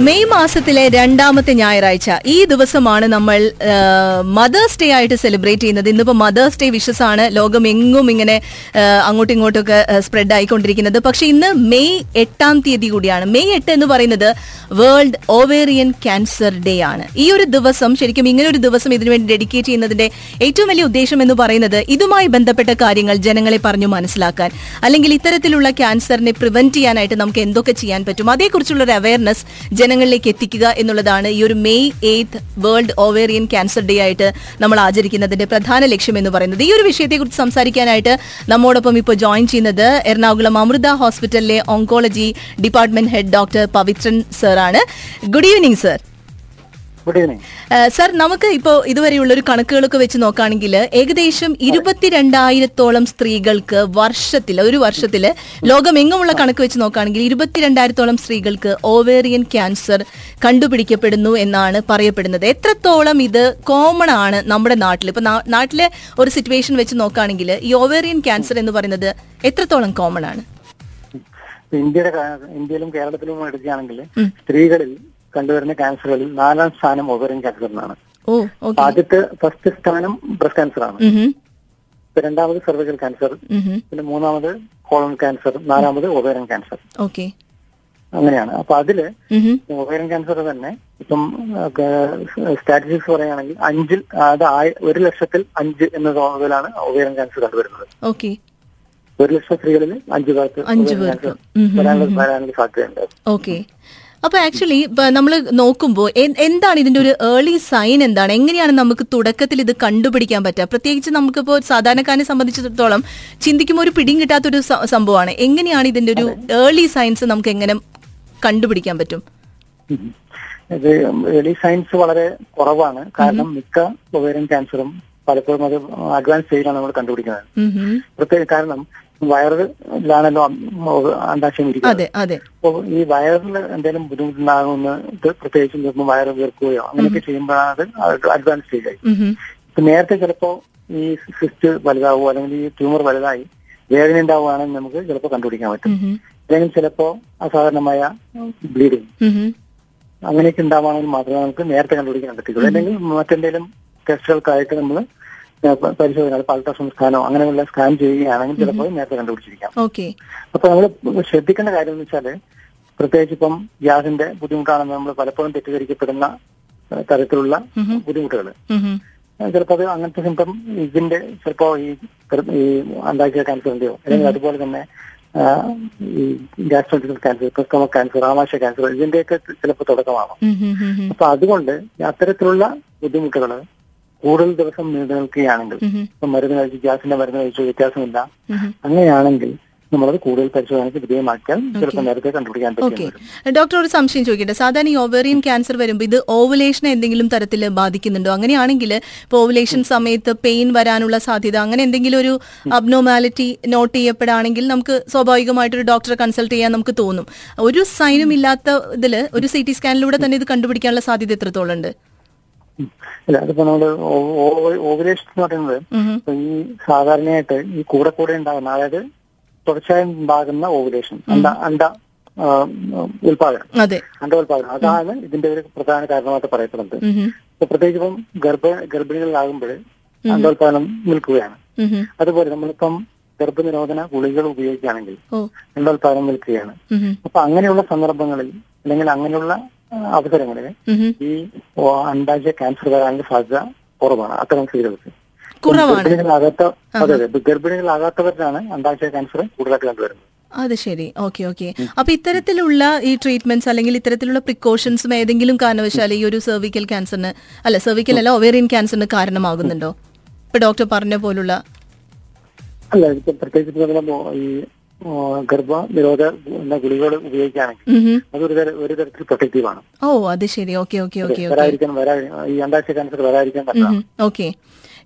May മാസത്തിലെ രണ്ടാമത്തെ ഞായറാഴ്ച ഈ ദിവസമാണ് നമ്മൾ മദേഴ്സ് ഡേ ആയിട്ട് സെലിബ്രേറ്റ് ചെയ്യുന്നത്. ഇന്നിപ്പോൾ മദേഴ്സ് ഡേ വിഷസ് ആണ് ലോകം എങ്ങും ഇങ്ങനെ അങ്ങോട്ടും ഇങ്ങോട്ടും ഒക്കെ സ്പ്രെഡ് ആയിക്കൊണ്ടിരിക്കുന്നത്. പക്ഷെ ഇന്ന് മെയ് എട്ടാം തീയതി കൂടിയാണ്. മെയ് എട്ട് എന്ന് പറയുന്നത് വേൾഡ് ഓവേറിയൻ ക്യാൻസർ ഡേ ആണ്. ഈ ഒരു ദിവസം ശരിക്കും ഇങ്ങനെ ഒരു ദിവസം ഇതിനു വേണ്ടി ഡെഡിക്കേറ്റ് ചെയ്യുന്നതിന്റെ ഏറ്റവും വലിയ ഉദ്ദേശം എന്ന് പറയുന്നത് ഇതുമായി ബന്ധപ്പെട്ട കാര്യങ്ങൾ ജനങ്ങളെ പറഞ്ഞു മനസ്സിലാക്കാൻ. അല്ലെങ്കിൽ ഇത്തരത്തിലുള്ള ക്യാൻസറിനെ പ്രിവെന്റ് ചെയ്യാനായിട്ട് നമുക്ക് എന്തൊക്കെ ചെയ്യാൻ പറ്റും? അതേക്കുറിച്ചുള്ള ഒരു അവയർനെസ് ജനങ്ങളിലേക്ക് എത്തിക്കുക എന്നുള്ളതാണ് ഈ ഒരു May eighth world ovarian cancer day ആയിട്ട് നമ്മൾ ആചരിക്കുന്നതിന്റെ പ്രധാന ലക്ഷ്യം എന്ന് പറയുന്നത്. ഈ ഒരു വിഷയത്തെക്കുറിച്ച് സംസാരിക്കാനായിട്ട് നമ്മോടൊപ്പം ഇപ്പോൾ ജോയിൻ ചെയ്യുന്നത് എറണാകുളം അമൃത ഹോസ്പിറ്റലിലെ oncology department head doctor Pavithran sir ആണ്. ഗുഡ് ഈവനിങ് സർ സർ നമുക്ക് ഇപ്പോ ഇതുവരെയുള്ള ഒരു കണക്കുകളൊക്കെ വെച്ച് നോക്കുകയാണെങ്കിൽ ഏകദേശം ഇരുപത്തിരണ്ടായിരത്തോളം സ്ത്രീകൾക്ക് വർഷത്തിൽ ഒരു വർഷത്തിൽ ലോകമെങ്ങുമുള്ള കണക്ക് വെച്ച് നോക്കുകയാണെങ്കിൽ ഇരുപത്തിരണ്ടായിരത്തോളം സ്ത്രീകൾക്ക് ഓവേറിയൻ ക്യാൻസർ കണ്ടുപിടിക്കപ്പെടുന്നു എന്നാണ് പറയപ്പെടുന്നത്. എത്രത്തോളം ഇത് കോമൺ ആണ് നമ്മുടെ നാട്ടിൽ? ഇപ്പൊ നാട്ടിലെ ഒരു സിറ്റുവേഷൻ വെച്ച് നോക്കുകയാണെങ്കിൽ ഈ ഓവേറിയൻ ക്യാൻസർ എന്ന് പറയുന്നത് എത്രത്തോളം കോമൺ ആണ്? ഇന്ത്യയുടെ ഇന്ത്യയിലും കേരളത്തിലും എടുക്കുകയാണെങ്കിൽ സ്ത്രീകളിൽ കണ്ടുവരുന്ന ക്യാൻസറുകളിൽ നാലാം സ്ഥാനം ഓവറിൻ ക്യാൻസറിനാണ് ആദ്യത്തെ ഫസ്റ്റ് സ്ഥാനം ബ്രസ്റ്റ് ക്യാൻസർ ആണ്. രണ്ടാമത് സെർവിക്കൽ ക്യാൻസർ പിന്നെ മൂന്നാമത് കോളൺ ക്യാൻസർ നാലാമത് ഒവേറിയൻ ക്യാൻസർ ഓക്കെ അങ്ങനെയാണ്. അപ്പൊ അതിൽ ഒവേറിയൻ ക്യാൻസർ തന്നെ ഇപ്പം സ്റ്റാറ്റിസ്റ്റിക്സ് പറയുകയാണെങ്കിൽ അഞ്ചിൽ അത് ഒരു ലക്ഷത്തിൽ അഞ്ച് എന്ന തോന്നലാണ് ഒവേറിയൻ ക്യാൻസർ കണ്ടുവരുന്നത്. ഓക്കെ ഒരു ലക്ഷം സ്ത്രീകളിൽ അഞ്ചു പേർക്ക്. വരാനുള്ള വരാനുള്ള സാധ്യതയുണ്ട്. ഓക്കെ അപ്പൊ ആക്ച്വലി നമ്മൾ നോക്കുമ്പോൾ എന്താണ് ഇതിന്റെ ഒരു ഏർലി സൈൻ എന്താണ്? എങ്ങനെയാണ് നമുക്ക് തുടക്കത്തിൽ ഇത് കണ്ടുപിടിക്കാൻ പറ്റുക? പ്രത്യേകിച്ച് നമുക്കിപ്പോൾ സാധാരണക്കാരനെ സംബന്ധിച്ചിടത്തോളം ചിന്തിക്കുമ്പോൾ ഒരു പിടിയും കിട്ടാത്തൊരു സംഭവമാണ്. എങ്ങനെയാണ് ഇതിന്റെ ഒരു ഏർലി സയൻസ് നമുക്ക് എങ്ങനെ കണ്ടുപിടിക്കാൻ പറ്റും. ഇത് ഏർലി സയൻസ് വളരെ കുറവാണ്. കാരണം മിക്ക ഒവേറിയൻ ക്യാൻസറും പലപ്പോഴും അത് അഡ്വാൻസ് സ്റ്റേജിലാണ് നമ്മൾ കണ്ടുപിടിക്കുന്നത്. പ്രത്യേക കാരണം വയറിലാണല്ലോ അന്താക്ഷം ഇരിക്കുന്നത്. അപ്പോൾ ഈ വയറിൽ എന്തെങ്കിലും ബുദ്ധിമുട്ടുണ്ടാകുമെന്ന് പ്രത്യേകിച്ച് ചിലപ്പോൾ വയറ് വീർക്കുകയോ അങ്ങനെയൊക്കെ ചെയ്യുമ്പോഴാണ് അത് അഡ്വാൻസ് സ്റ്റേജ് ആയി. ഉം ഇപ്പൊ നേരത്തെ ചിലപ്പോ ഈ സിസ്റ്റ് വലുതാവുക അല്ലെങ്കിൽ ഈ ട്യൂമർ വലുതായി വേദന ഉണ്ടാവുകയാണെങ്കിൽ നമുക്ക് ചിലപ്പോൾ കണ്ടുപിടിക്കാൻ പറ്റും. അല്ലെങ്കിൽ ചിലപ്പോ അസാധാരണമായ ബ്ലീഡിങ്. അങ്ങനെയൊക്കെ ഉണ്ടാവുകയാണെങ്കിൽ മാത്രമേ നമുക്ക് നേരത്തെ കണ്ടുപിടിക്കാൻ പറ്റുള്ളൂ അല്ലെങ്കിൽ മറ്റെന്തെങ്കിലും ടെസ്റ്റുകൾക്കായിട്ട് നമ്മൾ പരിശോധന അൾട്രാസൗണ്ട് സ്കാനോ അങ്ങനെയുള്ള സ്കാൻ ചെയ്യുകയാണെങ്കിൽ ചിലപ്പോൾ നേരത്തെ കണ്ടുപിടിച്ചിരിക്കാം. ഓക്കെ. അപ്പൊ നമ്മൾ ശ്രദ്ധിക്കേണ്ട കാര്യം എന്ന് വെച്ചാൽ പ്രത്യേകിച്ച് ഇപ്പം ഗ്യാസിന്റെ ബുദ്ധിമുട്ടാണെന്ന് നമ്മൾ പലപ്പോഴും തെറ്റിദ്ധരിക്കപ്പെടുന്ന തരത്തിലുള്ള ബുദ്ധിമുട്ടുകൾ. ചിലപ്പോൾ അത് അങ്ങനത്തെ സിംറ്റം ഇതിന്റെ ചിലപ്പോ ഈ ഈ അണ്ടാശയ ക്യാൻസറിന്റെയോ അല്ലെങ്കിൽ അതുപോലെ തന്നെ ഈ ഗ്യാസ്ട്രോണ്ടിക്കൽ ക്യാൻസർ പ്രസ്തമ ക്യാൻസർ ആമാശയ ക്യാൻസർ ഇതിന്റെയൊക്കെ ചിലപ്പോൾ തുടക്കമാവാം. അപ്പൊ അതുകൊണ്ട് അത്തരത്തിലുള്ള ബുദ്ധിമുട്ടുകൾ കൂടുതൽ ദിവസം നീണ്ടു നിൽക്കുകയാണെങ്കിൽ. ഇപ്പൊ മരുന്ന് കഴിച്ച് ഗ്യാസിന്റെ മരുന്ന് കഴിച്ചു വ്യത്യാസമില്ല. അങ്ങനെയാണെങ്കിൽ നമ്മളത് കൂടുതൽ പരിശോധനയ്ക്ക് വിധേയമാക്കിയാൽ ചിലപ്പോൾ നേരത്തെ കണ്ടുപിടിക്കാൻ പറ്റും ഡോക്ടർ ഒരു സംശയം ചോദിക്കട്ടെ. സാധാരണ ഈ ഓവേറിയൻ ക്യാൻസർ വരുമ്പോൾ ഇത് ഓവുലേഷൻ എന്തെങ്കിലും തരത്തിൽ ബാധിക്കുന്നുണ്ടോ? അങ്ങനെയാണെങ്കിൽ ഇപ്പോൾ ഓവുലേഷൻ സമയത്ത് പെയിൻ വരാനുള്ള സാധ്യത അങ്ങനെ എന്തെങ്കിലും ഒരു അബ്നോമാലിറ്റി നോട്ട് ചെയ്യപ്പെടുകയാണെങ്കിൽ നമുക്ക് സ്വാഭാവികമായിട്ട് ഒരു ഡോക്ടറെ കൺസൾട്ട് ചെയ്യാൻ നമുക്ക് തോന്നും. ഒരു സൈനും ഇല്ലാത്ത ഇതിൽ ഒരു സി ടി സ്കാനിലൂടെ തന്നെ ഇത് കണ്ടുപിടിക്കാനുള്ള സാധ്യത എത്രത്തോളം ഉണ്ട്? അതിപ്പോ നമ്മൾ ഓവുലേഷൻ എന്ന് പറയുന്നത് ഈ സാധാരണയായിട്ട് ഈ കൂടെ കൂടെ ഉണ്ടാകുന്ന അതായത് തുടർച്ചയായി ഉണ്ടാകുന്ന ഓവുലേഷൻ അണ്ട അണ്ട ഉൽപാദനം അണ്ട ഉൽപാദനം അതാണ് ഇതിന്റെ ഒരു പ്രധാന കാരണമായിട്ട് പറയപ്പെടുന്നത്. പ്രത്യേകിച്ച് ഇപ്പം ഗർഭ ഗർഭിണികളിലാകുമ്പോൾ അണ്ടോൽപാദനം നിൽക്കുകയാണ്. അതുപോലെ നമ്മളിപ്പം ഗർഭനിരോധന ഗുളികൾ ഉപയോഗിക്കുകയാണെങ്കിൽ അണ്ടോൽപാദനം നിൽക്കുകയാണ്. അപ്പൊ അങ്ങനെയുള്ള സന്ദർഭങ്ങളിൽ അല്ലെങ്കിൽ അങ്ങനെയുള്ള അവസരങ്ങളിൽ ഈ അണ്ടാജ അണ്ടാശയ ക്യാൻസർ വരാനുള്ള സാധ്യത കുറവാണ്. അത്തരം സ്ത്രീകൾക്ക് ഗർഭിണികളാകാത്ത അതെ അതെ. ഗർഭിണികളാകാത്തവരിലാണ് അണ്ടാശയ ക്യാൻസർ കൂടുതലായിട്ട് കണ്ടുവരുന്നത് അത് ശരി. Okay okay. അപ്പൊ ഇത്തരത്തിലുള്ള ഈ ട്രീറ്റ്മെന്റ്സ് അല്ലെങ്കിൽ ഇത്തരത്തിലുള്ള പ്രിക്കോഷൻസും ഏതെങ്കിലും കാരണവശാൽ ഈ ഒരു സെർവിക്കൽ ക്യാൻസറിന് അല്ല സെർവിക്കൽ അല്ല ഒവേറിയൻ ക്യാൻസറിന് കാരണമാകുന്നുണ്ടോ? ഇപ്പൊ ഡോക്ടർ പറഞ്ഞ പോലുള്ള അല്ല ഇപ്പൊ പ്രത്യേകിച്ച് ഈ ഗർഭ നിരോധ എന്ന ഗുളികൾ ഉപയോഗിക്കുകയാണെങ്കിൽ അത് ഒരു ഒരു തരത്തിൽ പ്രൊട്ടക്റ്റീവ് ആണ്. ഓ അത് ശരി. ഓക്കെ ഓക്കെ ഓക്കെ വരാതിരിക്കാൻ വരാ ഈ അണ്ടാശയ ക്യാൻസർ വരാതിരിക്കാൻ പറ്റില്ല ഓക്കെ.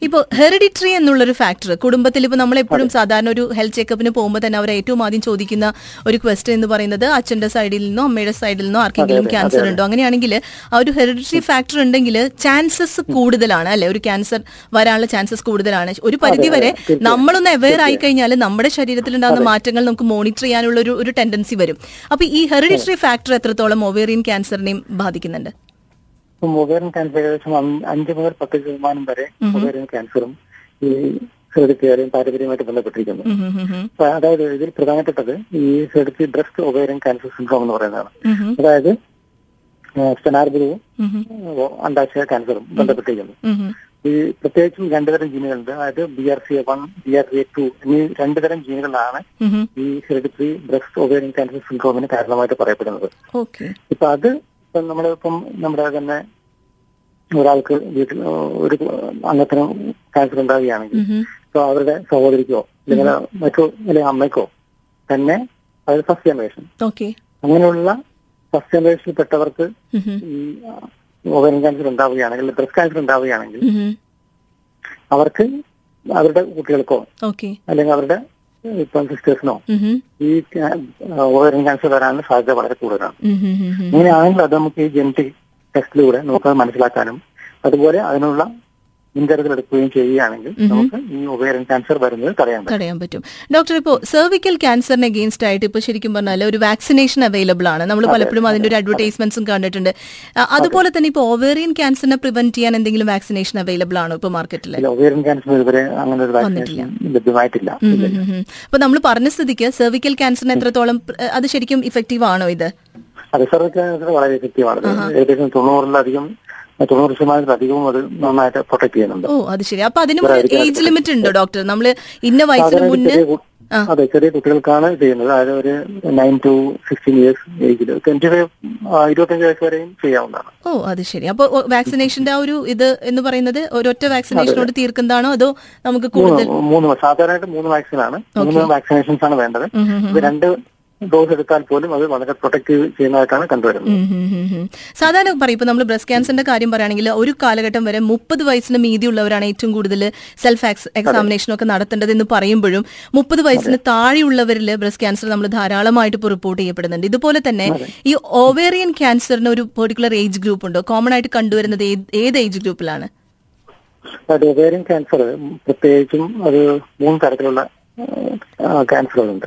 ഇപ്പോൾ ഹെറിഡിറ്ററി എന്നുള്ളൊരു ഫാക്ടർ കുടുംബത്തിൽ ഇപ്പോൾ നമ്മൾ എപ്പോഴും സാധാരണ ഒരു ഹെൽത്ത് ചെക്കപ്പിന് പോകുമ്പോൾ തന്നെ അവർ ഏറ്റവും ആദ്യം ചോദിക്കുന്ന ഒരു ക്വസ്റ്റ്യൻ എന്ന് പറയുന്നത് അച്ഛന്റെ സൈഡിൽ നിന്നോ അമ്മയുടെ സൈഡിൽ നിന്നോ ആർക്കെങ്കിലും ക്യാൻസർ ഉണ്ടോ? അങ്ങനെയാണെങ്കിൽ ആ ഒരു ഹെറിഡിറ്ററി ഫാക്ടർ ഉണ്ടെങ്കിൽ ചാൻസസ് കൂടുതലാണ് അല്ലെ? ഒരു ക്യാൻസർ വരാനുള്ള ചാൻസസ് കൂടുതലാണ്. ഒരു പരിധി വരെ നമ്മളൊന്ന് അവെയർ ആയി കഴിഞ്ഞാൽ നമ്മുടെ ശരീരത്തിൽ ഉണ്ടാകുന്ന മാറ്റങ്ങൾ നമുക്ക് മോണിറ്റർ ചെയ്യാനുള്ള ഒരു ഒരു ടെൻഡൻസി വരും. അപ്പൊ ഈ ഹെറിഡിറ്ററി ഫാക്ടർ എത്രത്തോളം ഒവേറിയൻ ക്യാൻസറിനെയും ബാധിക്കുന്നുണ്ട്? ഇപ്പം ഒവേറിയൻ ക്യാൻസർ ഏകദേശം അഞ്ച് മുതൽ പത്ത് ശതമാനം വരെ ഒവേറിയൻ ക്യാൻസറും ഈ ഹൃദയത്തെയും പാരമ്പര്യമായിട്ട് ബന്ധപ്പെട്ടിരിക്കുന്നു അതായത് ഇതിൽ പ്രധാനപ്പെട്ടത് ഈ heredity breast ovarian cancer syndrome എന്ന് പറയുന്നതാണ്. അതായത് സ്തനാർബുദവും. അണ്ടാശയ ക്യാൻസറും ബന്ധപ്പെട്ടിരിക്കുന്നു. ഈ പ്രത്യേകിച്ചും രണ്ടുതരം ജീനുകളുണ്ട് അതായത് B R C A one B R C A two എന്നീ രണ്ടുതരം ജീനുകളാണ്. ഈ ഹെറിഡിറ്ററി ബ്രസ്റ്റ് ഒവേറിയൻ ക്യാൻസർ സിൻഡ്രോമിന് കാരണമായിട്ട് പറയപ്പെടുന്നത് ഇപ്പൊ അത് ഇപ്പം നമ്മളിപ്പം നമ്മുടെ തന്നെ ഒരാൾക്ക് വീട്ടിൽ ഒരു അംഗത്തിന് ക്യാൻസർ ഉണ്ടാവുകയാണെങ്കിൽ. ഇപ്പൊ അവരുടെ സഹോദരിക്കോ അല്ലെങ്കിൽ മറ്റോ അല്ലെങ്കിൽ അമ്മയ്ക്കോ തന്നെ അതായത് ഫസ്റ്റ് ജനറേഷൻ അങ്ങനെയുള്ള ഫസ്റ്റ് ജനറേഷനിൽ പെട്ടവർക്ക്. ഈ ഓവറിൻ ക്യാൻസർ ഉണ്ടാവുകയാണെങ്കിൽ ബ്രസ്റ്റ് ക്യാൻസർ ഉണ്ടാവുകയാണെങ്കിൽ. അവർക്ക് അവരുടെ കുട്ടികൾക്കോ അല്ലെങ്കിൽ അവരുടെ ഉം ഉം. ഈ ഓവറിൻ ക്യാൻസർ വരാനുള്ള സാധ്യത വളരെ കൂടുതലാണ് ഇങ്ങനെയാണെങ്കിൽ. അങ്ങനെയാണെങ്കിൽ അത് നമുക്ക് ഈ ജനറ്റിക് ടെസ്റ്റിലൂടെ നമുക്ക് മനസ്സിലാക്കാനും അതുപോലെ അതിനുള്ള മുൻകരുതൽ എടുക്കുകയും ചെയ്യുകയാണെങ്കിൽ നമുക്ക് ഈ ഒവേറിയൻ ക്യാൻസർ വരുന്നത് തടയാൻ പറ്റും. തടയാൻ പറ്റും. ഡോക്ടർ ഇപ്പോ സെർവിക്കൽ ക്യാൻസറിന് അഗെയിൻസ്റ്റ് ആയിട്ട് ഇപ്പൊ ശരിക്കും പറഞ്ഞാൽ ഒരു വാക്സിനേഷൻ അവൈലബിൾ ആണ്. നമ്മൾ പലപ്പോഴും അതിന്റെ ഒരു അഡ്വർടൈസ്മെന്റ്സും കണ്ടിട്ടുണ്ട്. അതുപോലെ തന്നെ ഇപ്പൊ ഒവേറിയൻ ക്യാൻസറിനെ പ്രിവെന്റ് ചെയ്യാൻ എന്തെങ്കിലും വാക്സിനേഷൻ അവൈലബിൾ ആണോ ഇപ്പൊ മാർക്കറ്റിൽ ഒവേറിയൻ ക്യാൻസർ ഇതുവരെ അങ്ങനെ ഒരു വാക്സിനേഷൻ ലഭ്യമായിട്ടില്ല. അപ്പൊ നമ്മൾ പറഞ്ഞ സ്ഥിതിക്ക് സെർവിക്കൽ ക്യാൻസറിന് എത്രത്തോളം അത് ശരിക്കും ഇഫക്റ്റീവ് ആണോ ഇത്? അത് സെർവിക്കൽ ക്യാൻസർ വളരെ എഫക്റ്റീവാണ് ഏകദേശം തൊണ്ണൂറിലധികം തൊണ്ണൂറ് ശതമാനത്തിലധികവും അത് നന്നായിട്ട് പ്രൊട്ടക്ട് ചെയ്യുന്നുണ്ട്. ഓ അത് ശരി. അപ്പൊ അതിന് ഏജ് ലിമിറ്റ് ഉണ്ടോ ഡോക്ടർ നമ്മൾ ഇന്ന വയസ്സിന് മുന്നേ അതെ ചെറിയ കുട്ടികൾക്കാണ് ചെയ്യുന്നത്. അതായത് ഒരു നയൻ ടു സിക്സ്റ്റീൻ ഇയേഴ്സ് ഏജിൽ ട്വന്റി ഫൈവ് ഇരുപത്തഞ്ച് വയസ്സ് വരെയും ചെയ്യാവുന്നതാണ്. ഓ അത് ശരി. അപ്പൊ വാക്സിനേഷന്റെ ആ ഒരു ഇത് എന്ന് പറയുന്നത് ഒരൊറ്റ വാക്സിനേഷനോട് തീർക്കുന്നതാണോ അതോ നമുക്ക് കൂടുതൽ മൂന്ന് സാധാരണയായിട്ട് മൂന്ന് വാക്സിനാണ് മൂന്ന് വാക്സിനേഷൻസ് ആണ് വേണ്ടത്. രണ്ട് ഡോസ് എടുത്താൽ പോലും അത് വളരെ പ്രൊട്ടക്റ്റീവ് ചെയ്യുന്നതായിട്ടാണ് കണ്ടുവരുന്നത്. സാധാരണ പറയും ഇപ്പൊ നമ്മൾ ബ്രസ്റ്റ് ക്യാൻസറിന്റെ കാര്യം പറയുകയാണെങ്കിൽ ഒരു കാലഘട്ടം വരെ മുപ്പത് വയസ്സിന് മീതിയുള്ളവരാണ് ഏറ്റവും കൂടുതൽ സെൽഫ് എക്സാമിനേഷൻ ഒക്കെ നടത്തേണ്ടത് എന്ന് പറയുമ്പോഴും മുപ്പത് വയസ്സിന് താഴെയുള്ളവരിൽ ബ്രസ്റ്റ് ക്യാൻസർ നമ്മൾ ധാരാളമായിട്ട് ഇപ്പോൾ റിപ്പോർട്ട് ചെയ്യപ്പെടുന്നുണ്ട്. ഇതുപോലെ തന്നെ ഈ ഓവേറിയൻ ക്യാൻസറിന് ഒരു പെർട്ടിക്കുലർ ഏജ് ഗ്രൂപ്പ് ഉണ്ടോ? കോമൺ ആയിട്ട് കണ്ടുവരുന്നത് ഏത് ഏജ് ഗ്രൂപ്പിലാണ് ഓവേറിയൻ ക്യാൻസർ പ്രത്യേകിച്ചും ഒരു മൂന്ന് തരത്തിലുള്ള ക്യാൻസറുകളുണ്ട്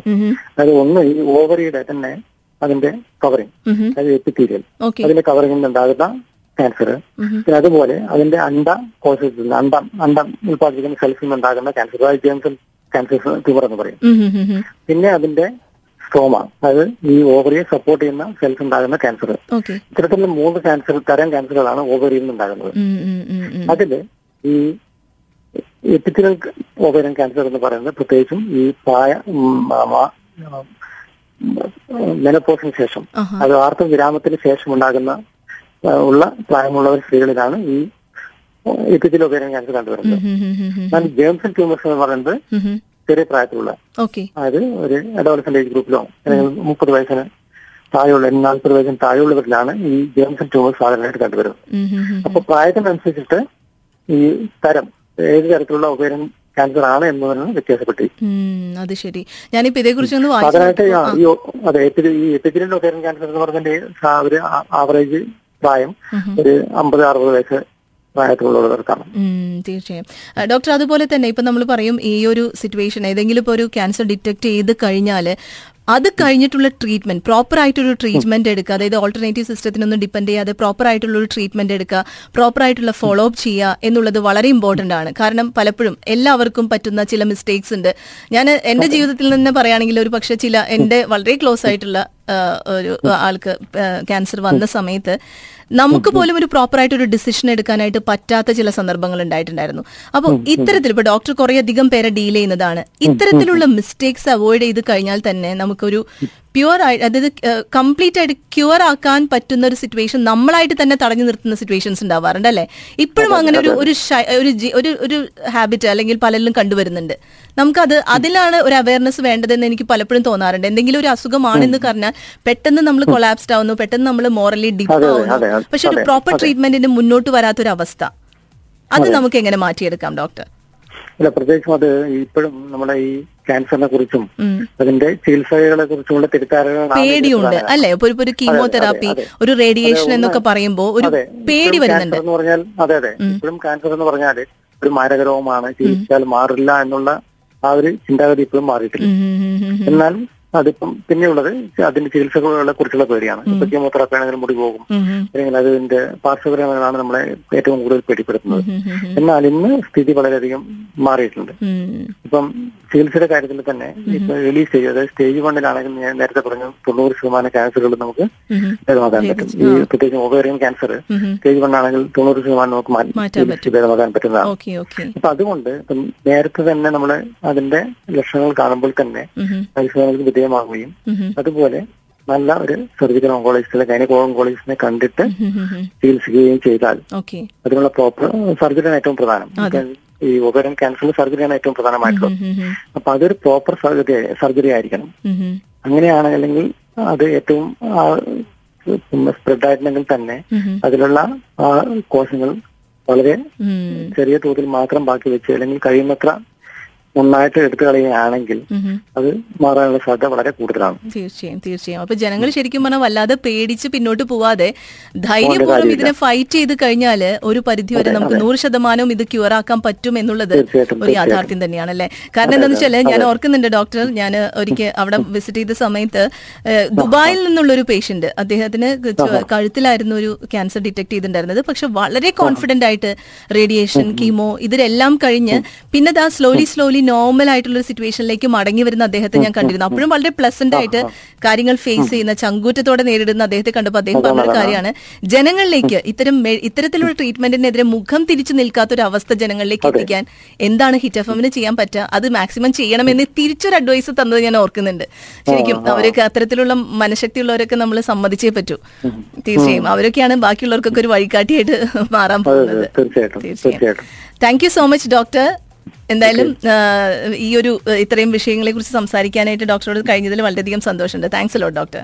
അതായത് ഒന്ന് ഈ ഓവറിയുടെ തന്നെ അതിന്റെ കവറിങ്. അതായത് എപ്പിത്തീരിയൽ അതിന്റെ കവറിംഗിൽ ഉണ്ടാകുന്ന ക്യാൻസർ പിന്നെ അതുപോലെ അതിന്റെ അണ്ട കോശത്തിൽ അണ്ടം അണ്ടം ഉൽപ്പാദിപ്പിക്കുന്ന സെൽസിൽ നിന്നുണ്ടാകുന്ന ക്യാൻസർ അതായത് ജേംസൺ ക്യാൻസർ ട്യൂമർ എന്ന് പറയും. പിന്നെ അതിന്റെ സ്ട്രോമ അതായത് ഈ ഓവറിയെ സപ്പോർട്ട് ചെയ്യുന്ന സെൽസ് ഉണ്ടാകുന്ന ക്യാൻസർ ഇത്തരത്തിലുള്ള മൂന്ന് ക്യാൻസർ തരം ക്യാൻസറുകളാണ് ഓവറിയിൽ നിന്നുണ്ടാകുന്നത്. അതിൽ ഈ എപ്പിത്തിരൽ ഓവറിയൻ ക്യാൻസർ എന്ന് പറയുന്നത് പ്രത്യേകിച്ചും ഈ പ്രായ മെനപ്പോസിന് ശേഷം. അത് ആർത്ത വിരാമത്തിന് ശേഷം ഉണ്ടാകുന്ന ഉള്ള പ്രായമുള്ളവർ സ്ത്രീകളിലാണ് ഈ എപ്പിത്തിരൽ ഓവറിയൻ ക്യാൻസർ കണ്ടുവരുന്നത്. എന്നാൽ ജേംസൺ ട്യൂമേഴ്സ് എന്ന് പറയുന്നത്. ചെറിയ പ്രായത്തിലുള്ള അതായത് ഒരു അഡോളസെന്റ് ഏജ് ഗ്രൂപ്പിലോ അല്ലെങ്കിൽ മുപ്പത് വയസ്സിന് താഴെയുള്ള നാൽപ്പത് വയസ്സിന് താഴെയുള്ളവരിലാണ് ഈ ജേംസൺ ട്യൂമേഴ്സ് സാധാരണയായിട്ട് കണ്ടുവരുന്നത്. അപ്പൊ പ്രായത്തിനനുസരിച്ചിട്ട് ഈ തരം ഏത് തരത്തിലുള്ള ഒവേറിയൻ ക്യാൻസർ ആണ് എന്നതിന് വ്യത്യാസപ്പെട്ടിരിക്കും ഉം, അത് ശരി. ഞാനിപ്പോ ഇതേക്കുറിച്ച് സാധാരണയായിട്ട് വായിച്ചു അതെ ഈ ക്യാൻസർ എന്ന് പറഞ്ഞതിന്റെ ഒരു ആവറേജ് പ്രായം ഒരു അമ്പത് അറുപത് വയസ്സ് പ്രായത്തിലുള്ളവർക്കാണ് തീർച്ചയായും. ഡോക്ടർ അതുപോലെ തന്നെ ഇപ്പൊ നമ്മൾ പറയും ഈ ഒരു സിറ്റുവേഷൻ ഏതെങ്കിലും ഇപ്പോൾ ഒരു ക്യാൻസർ ഡിറ്റക്ട് ചെയ്ത് കഴിഞ്ഞാൽ അത് കഴിഞ്ഞിട്ടുള്ള ട്രീറ്റ്മെന്റ് പ്രോപ്പർ ആയിട്ടൊരു ട്രീറ്റ്മെന്റ് എടുക്കുക. അതായത് ഓൾട്ടർനേറ്റീവ് സിസ്റ്റത്തിനൊന്നും ഡിപ്പെൻഡ് ചെയ്യാതെ പ്രോപ്പർ ആയിട്ടുള്ള ഒരു ട്രീറ്റ്മെന്റ് എടുക്കുക പ്രോപ്പർ ആയിട്ടുള്ള ഫോളോ അപ്പ് ചെയ്യുക എന്നുള്ളത് വളരെ ഇമ്പോർട്ടന്റ് ആണ്. കാരണം പലപ്പോഴും എല്ലാവർക്കും പറ്റുന്ന ചില മിസ്റ്റേക്സ് ഉണ്ട്. ഞാൻ എന്റെ ജീവിതത്തിൽ നിന്ന് പറയുകയാണെങ്കിൽ ഒരു പക്ഷെ ചില എന്റെ വളരെ ക്ലോസ് ആയിട്ടുള്ള ഒരു ആൾക്ക് ക്യാൻസർ വന്ന സമയത്ത് നമുക്ക് പോലും ഒരു പ്രോപ്പർ ആയിട്ട് ഒരു ഡിസിഷൻ എടുക്കാനായിട്ട് പറ്റാത്ത ചില സന്ദർഭങ്ങൾ ഉണ്ടായിട്ടുണ്ടായിരുന്നു. അപ്പോൾ ഇത്തരത്തിൽ ഇപ്പൊ ഡോക്ടർ കുറെ അധികം പേരെ ഡീൽ ചെയ്യുന്നതാണ്. ഇത്തരത്തിലുള്ള മിസ്റ്റേക്സ് അവോയ്ഡ് ചെയ്ത് കഴിഞ്ഞാൽ തന്നെ നമുക്കൊരു പ്യുവർ ആയി അതായത് കംപ്ലീറ്റ് ആയിട്ട് ക്യൂർ ആക്കാൻ പറ്റുന്ന ഒരു സിറ്റുവേഷൻ നമ്മളായിട്ട് തന്നെ തടഞ്ഞു നിർത്തുന്ന സിറ്റുവേഷൻസ് ഉണ്ടാവാറുണ്ട് അല്ലെ? ഇപ്പോഴും അങ്ങനെ ഒരു ഒരു ഒരു ഒരു ഹാബിറ്റ് അല്ലെങ്കിൽ പലരിലും കണ്ടുവരുന്നുണ്ട്. നമുക്കത് അതിലാണ് ഒരു അവയർനെസ് വേണ്ടതെന്ന് എനിക്ക് പലപ്പോഴും തോന്നാറുണ്ട്. എന്തെങ്കിലും ഒരു അസുഖമാണെന്ന് പറഞ്ഞാൽ പെട്ടെന്ന് നമ്മൾ കൊളാപ്സ്ഡ് ആവുന്നു പെട്ടെന്ന് നമ്മൾ മോറലി ഡിപ്പ് ആവുന്നു. പക്ഷെ ഒരു പ്രോപ്പർ. ട്രീറ്റ്മെന്റിന് മുന്നോട്ട് വരാത്തൊരു അവസ്ഥ അത്. നമുക്ക് എങ്ങനെ മാറ്റിയെടുക്കാം ഡോക്ടർ അല്ല പ്രത്യേകിച്ചും അത് ഇപ്പോഴും നമ്മുടെ ഈ ക്യാൻസറിനെ കുറിച്ചും അതിന്റെ ചികിത്സകളെ കുറിച്ചുമുള്ള തിരിച്ചറിവുകളാണ് പേടിയുണ്ട്. അല്ലേ? ഇപ്പൊ ഒരു- ഒരു കീമോതെറാപ്പി ഒരു റേഡിയേഷൻ എന്നൊക്കെ പറയുമ്പോൾ ഒരു പേടി വരുന്നുണ്ട്. എന്ന് പറഞ്ഞാൽ അതെ അതെ. ഇപ്പോഴും ക്യാൻസർ എന്ന് പറഞ്ഞാൽ ഒരു മാരകരോഗമാണ്. ചികിത്സിച്ചാൽ മാറില്ല എന്നുള്ള ആ ഒരു ചിന്താഗതി ഇപ്പോഴും മാറിയിട്ടില്ല. എന്നാൽ അതിപ്പം പിന്നെയുള്ളത് അതിന്റെ ചികിത്സകളെ കുറിച്ചുള്ള പേടിയാണ് ഇപ്പൊ കീമോതെറാപ്പി ആണെങ്കിലും മുടി പോകും. അല്ലെങ്കിൽ അതിന്റെ പാർശ്വഫലങ്ങളാണ് നമ്മളെ ഏറ്റവും കൂടുതൽ പേടിപ്പെടുത്തുന്നത്. എന്നാൽ ഇന്ന് സ്ഥിതി വളരെയധികം മാറിയിട്ടുണ്ട്. ഇപ്പം ചികിത്സയുടെ കാര്യത്തിൽ തന്നെ ഇപ്പൊ റിലീസ് സ്റ്റേജ് അതായത് സ്റ്റേജ് വണ്ണിലാണെങ്കിൽ ഞാൻ നേരത്തെ പറഞ്ഞു തൊണ്ണൂറ് ശതമാനം ക്യാൻസറുകൾ നമുക്ക്. ഭേദമാക്കാൻ പറ്റും. ഈ പ്രത്യേകിച്ച് ഓവേറിയൻ ക്യാൻസർ. സ്റ്റേജ് വണ്ണാണെങ്കിൽ തൊണ്ണൂറ് ശതമാനം നമുക്ക് മാറ്റി ഭേദമാക്കാൻ പറ്റുന്നതാണ്. അപ്പൊ അതുകൊണ്ട് ഇപ്പം നേരത്തെ തന്നെ നമ്മൾ അതിന്റെ ലക്ഷണങ്ങൾ കാണുമ്പോൾ തന്നെ പരിശോധനകൾക്ക് ഉം. അതുപോലെ നല്ല ഒരു സർജിക്കൽ ഓങ്കോളജിസ്റ്റിലെ ഗൈനകോ ഓങ്കോളജിസ്റ്റിനെ കണ്ടിട്ട്. ചികിത്സിക്കുകയും ചെയ്താൽ അതിനുള്ള പ്രോപ്പർ സർജറിയാണ് ഏറ്റവും പ്രധാനം ഈ ഒബേറിയൻ ക്യാൻസറിൽ സർജറിയാണ് ഏറ്റവും പ്രധാനമായിട്ടുള്ളത്. അപ്പൊ അതൊരു പ്രോപ്പർ സർജറി സർജറി ആയിരിക്കണം ഉം, അല്ലെങ്കിൽ അങ്ങനെയാണെങ്കിൽ അത് ഏറ്റവും സ്പ്രെഡ് ആയിട്ടുണ്ടെങ്കിൽ തന്നെ. അതിലുള്ള കോശങ്ങൾ വളരെ ചെറിയ തോതിൽ മാത്രം ബാക്കി വെച്ച് അല്ലെങ്കിൽ കഴിയുന്നത്ര നന്നായിട്ട് എടുത്തു കളയുകയാണെങ്കിൽ. അത് മാറാനുള്ള സാധ്യത വളരെ കൂടുതലാണ്. തീർച്ചയായും തീർച്ചയായും. അപ്പൊ ജനങ്ങൾ ശരിക്കും പറഞ്ഞാൽ വല്ലാതെ പേടിച്ച് പിന്നോട്ട് പോവാതെ ധൈര്യപൂർവം ഇതിനെ ഫൈറ്റ് ചെയ്ത് കഴിഞ്ഞാൽ ഒരു പരിധി വരെ നമുക്ക് നൂറ് ശതമാനവും ഇത് ക്യൂർ ആക്കാൻ പറ്റും എന്നുള്ളത് ഒരു യാഥാർത്ഥ്യം തന്നെയാണ് അല്ലെ കാരണം എന്താണെന്ന് വെച്ചാൽ ഞാൻ ഓർക്കുന്നുണ്ട് ഡോക്ടർ ഞാൻ ഒരിക്കൽ അവിടെ വിസിറ്റ് ചെയ്ത സമയത്ത് ദുബായിൽ നിന്നുള്ള ഒരു പേഷ്യന്റ് അദ്ദേഹത്തിന് കഴുത്തിലായിരുന്നു ഒരു ക്യാൻസർ ഡിറ്റക്ട് ചെയ്തിട്ടുണ്ടായിരുന്നത്. പക്ഷെ വളരെ കോൺഫിഡന്റ് ആയിട്ട് റേഡിയേഷൻ കീമോ ഇതിലെല്ലാം കഴിഞ്ഞ് പിന്നെ ദാ സ്ലോലി സ്ലോലി നോർമൽ ആയിട്ടുള്ള ഒരു സിറ്റുവേഷനിലേക്ക് മടങ്ങി വരുന്ന അദ്ദേഹത്തെ ഞാൻ കണ്ടിരുന്നു. അപ്പോഴും വളരെ പ്ലസന്റ് ആയിട്ട് കാര്യങ്ങൾ ഫേസ് ചെയ്യുന്ന ചങ്കൂറ്റത്തോടെ നേരിടുന്ന അദ്ദേഹത്തെ കണ്ടപ്പോൾ അദ്ദേഹം പറഞ്ഞൊരു കാര്യമാണ്. ജനങ്ങളിലേക്ക് ഇത്തരം ഇത്തരത്തിലുള്ള ട്രീറ്റ്മെന്റിനെതിരെ മുഖം തിരിച്ചു നിൽക്കാത്ത ഒരു അവസ്ഥ ജനങ്ങളിലേക്ക് എത്തിക്കാൻ എന്താണ് ഹിറ്റ് എഫ് എമ്മിന് ചെയ്യാൻ പറ്റുക? അത് മാക്സിമം ചെയ്യണമെന്ന് തിരിച്ചൊരു അഡ്വൈസ് തന്നത് ഞാൻ ഓർക്കുന്നുണ്ട്. ശരിക്കും അവരൊക്കെ അത്തരത്തിലുള്ള മനഃശക്തിയുള്ളവരൊക്കെ നമ്മൾ സമ്മതിച്ചേ പറ്റൂ. തീർച്ചയായും. അവരൊക്കെയാണ് ബാക്കിയുള്ളവർക്കൊക്കെ ഒരു വഴികാട്ടിയായിട്ട് മാറാൻ പോകുന്നത്. തീർച്ചയായും. Thank you so much doctor എന്തായാലും ഈ ഒരു ഇത്രയും വിഷയങ്ങളെ കുറിച്ച് സംസാരിക്കാനായിട്ട് ഡോക്ടറോട് കഴിഞ്ഞതിൽ വളരെയധികം സന്തോഷമുണ്ട്. Thanks load doctor